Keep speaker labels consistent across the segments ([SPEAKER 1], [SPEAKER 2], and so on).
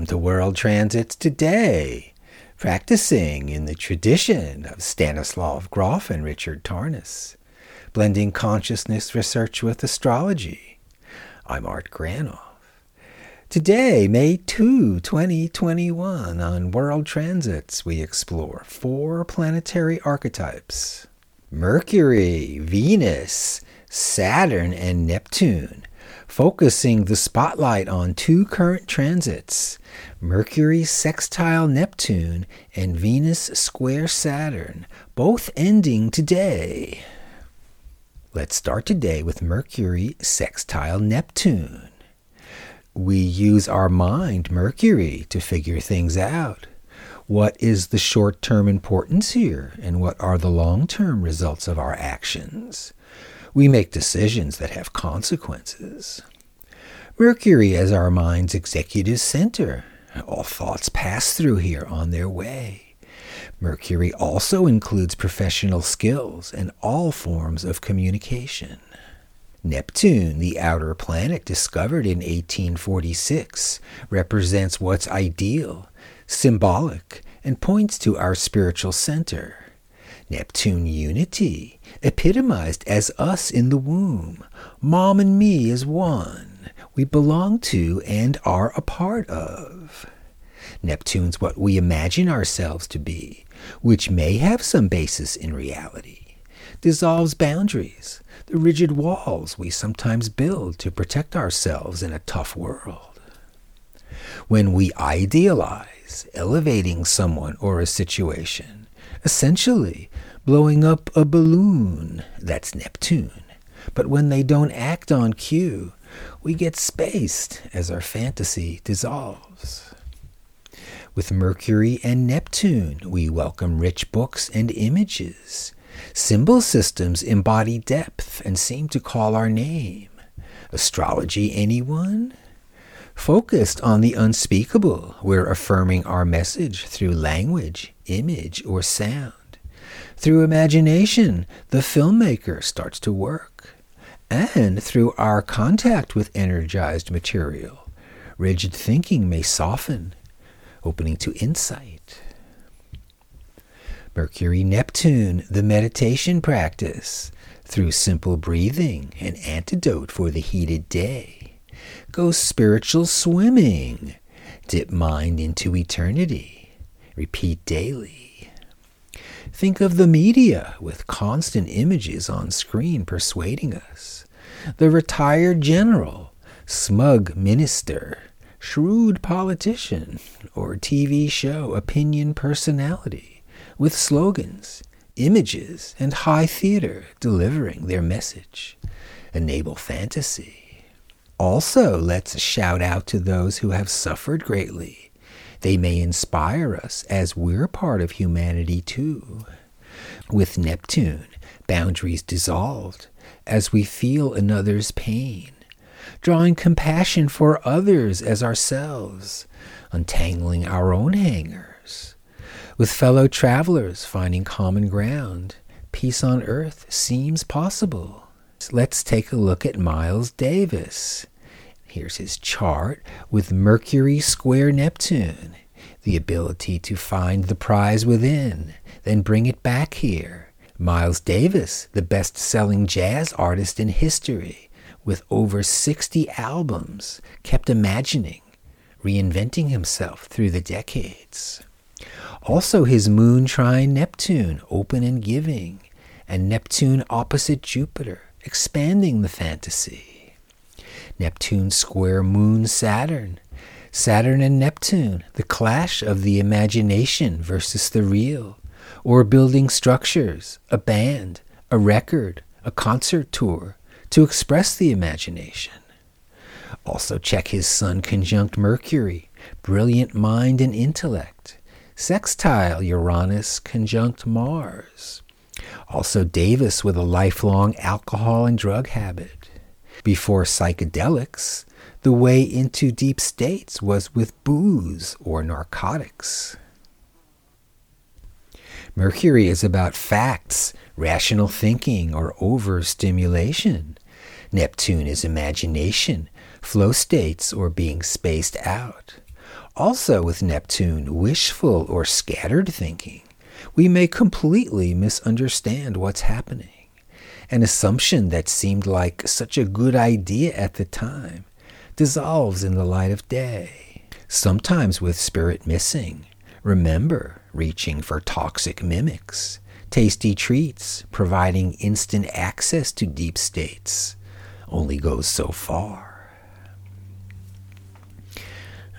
[SPEAKER 1] Welcome to World Transits Today, practicing in the tradition of Stanislav Grof and Richard Tarnas, blending consciousness research with astrology. I'm Art Granoff. Today, May 2, 2021, on World Transits, we explore four planetary archetypes Mercury, Venus, Saturn, and Neptune focusing the spotlight on two current transits Mercury sextile Neptune and Venus square Saturn, both ending today. Let's start today with Mercury sextile Neptune. We use our mind, Mercury, to figure things out. What is the short term importance here, and what are the long term results of our actions? We make decisions that have consequences. Mercury is our mind's executive center. All thoughts pass through here on their way. Mercury also includes professional skills and all forms of communication. Neptune, the outer planet discovered in 1846, represents what's ideal, symbolic, and points to our spiritual center. Neptune unity, epitomized as us in the womb, mom and me as one, we belong to and are a part of. Neptune's what we imagine ourselves to be, which may have some basis in reality, dissolves boundaries, the rigid walls we sometimes build to protect ourselves in a tough world. When we idealize elevating someone or a situation, essentially blowing up a balloon. That's Neptune. But when they don't act on cue, we get spaced as our fantasy dissolves. With Mercury and Neptune, we welcome rich books and images. Symbol systems embody depth and seem to call our name. Astrology, anyone? Focused on the unspeakable, we're affirming our message through language, image, or sound. Through imagination, the filmmaker starts to work. And through our contact with energized material, rigid thinking may soften, opening to insight. Mercury Neptune, the meditation practice, through simple breathing, an antidote for the heated day. Go spiritual swimming, dip mind into eternity, repeat daily. Think of the media with constant images on screen persuading us. The retired general, smug minister, shrewd politician, or TV show opinion personality with slogans, images, and high theater delivering their message. Enable fantasy. Also, let's shout out to those who have suffered greatly. They may inspire us as we're part of humanity too. With Neptune, boundaries dissolved as we feel another's pain, drawing compassion for others as ourselves, untangling our own hangers. With fellow travelers finding common ground, peace on earth seems possible. Let's take a look at Miles Davis. Here's his chart with Mercury square Neptune, the ability to find the prize within, then bring it back here. Miles Davis, the best selling jazz artist in history, with over 60 albums, kept imagining, reinventing himself through the decades. Also, his moon trine Neptune, open and giving, and Neptune opposite Jupiter, expanding the fantasy. Neptune square moon Saturn. Saturn and Neptune, the clash of the imagination versus the real, or building structures, a band, a record, a concert tour to express the imagination. Also, check his Sun conjunct Mercury, brilliant mind and intellect. Sextile Uranus conjunct Mars. Also, Davis with a lifelong alcohol and drug habit. Before psychedelics, the way into deep states was with booze or narcotics. Mercury is about facts, rational thinking, or overstimulation. Neptune is imagination, flow states, or being spaced out. Also, with Neptune, wishful or scattered thinking, we may completely misunderstand what's happening. An assumption that seemed like such a good idea at the time dissolves in the light of day. Sometimes with spirit missing, remember reaching for toxic mimics, tasty treats, providing instant access to deep states only goes so far.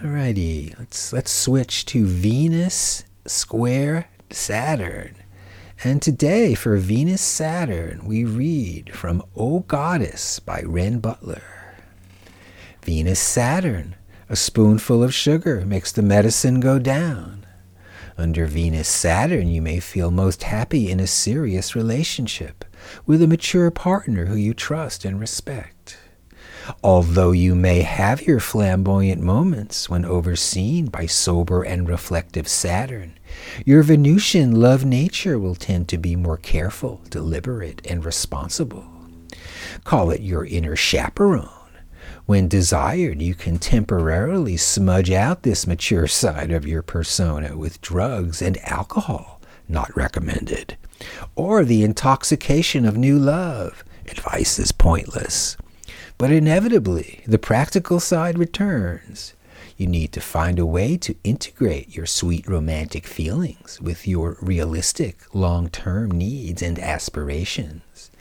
[SPEAKER 1] Alrighty, let's let's switch to Venus square Saturn. And today for Venus Saturn, we read from O Goddess by Renn Butler. Venus Saturn, a spoonful of sugar makes the medicine go down. Under Venus Saturn, you may feel most happy in a serious relationship with a mature partner who you trust and respect. Although you may have your flamboyant moments when overseen by sober and reflective Saturn, your Venusian love nature will tend to be more careful, deliberate, and responsible. Call it your inner chaperone. When desired, you can temporarily smudge out this mature side of your persona with drugs and alcohol, not recommended, or the intoxication of new love. Advice is pointless. But inevitably, the practical side returns. You need to find a way to integrate your sweet romantic feelings with your realistic long term needs and aspirations.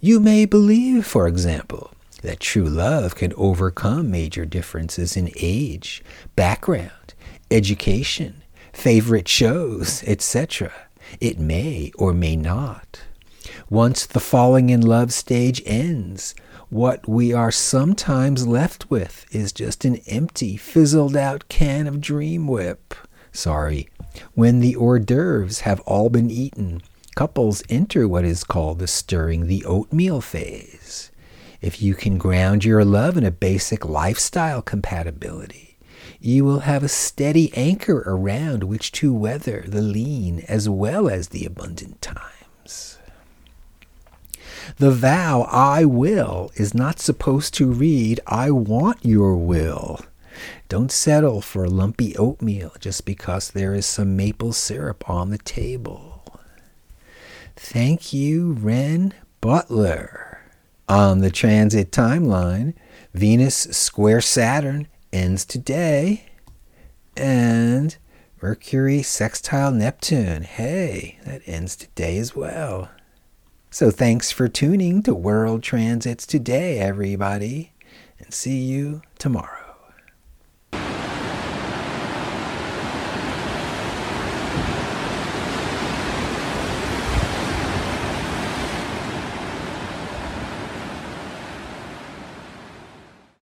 [SPEAKER 1] You may believe, for example, that true love can overcome major differences in age, background, education, favorite shows, etc. It may or may not. Once the falling in love stage ends, what we are sometimes left with is just an empty, fizzled out can of Dream Whip. Sorry. When the hors d'oeuvres have all been eaten, couples enter what is called the stirring the oatmeal phase. If you can ground your love in a basic lifestyle compatibility, you will have a steady anchor around which to weather the lean as well as the abundant time. The vow, I will, is not supposed to read, I want your will. Don't settle for lumpy oatmeal just because there is some maple syrup on the table. Thank you, Renn Butler. On the transit timeline, Venus square Saturn ends today, and Mercury sextile Neptune, hey, that ends today as well. So thanks for tuning to World Transits Today, everybody, and see you tomorrow.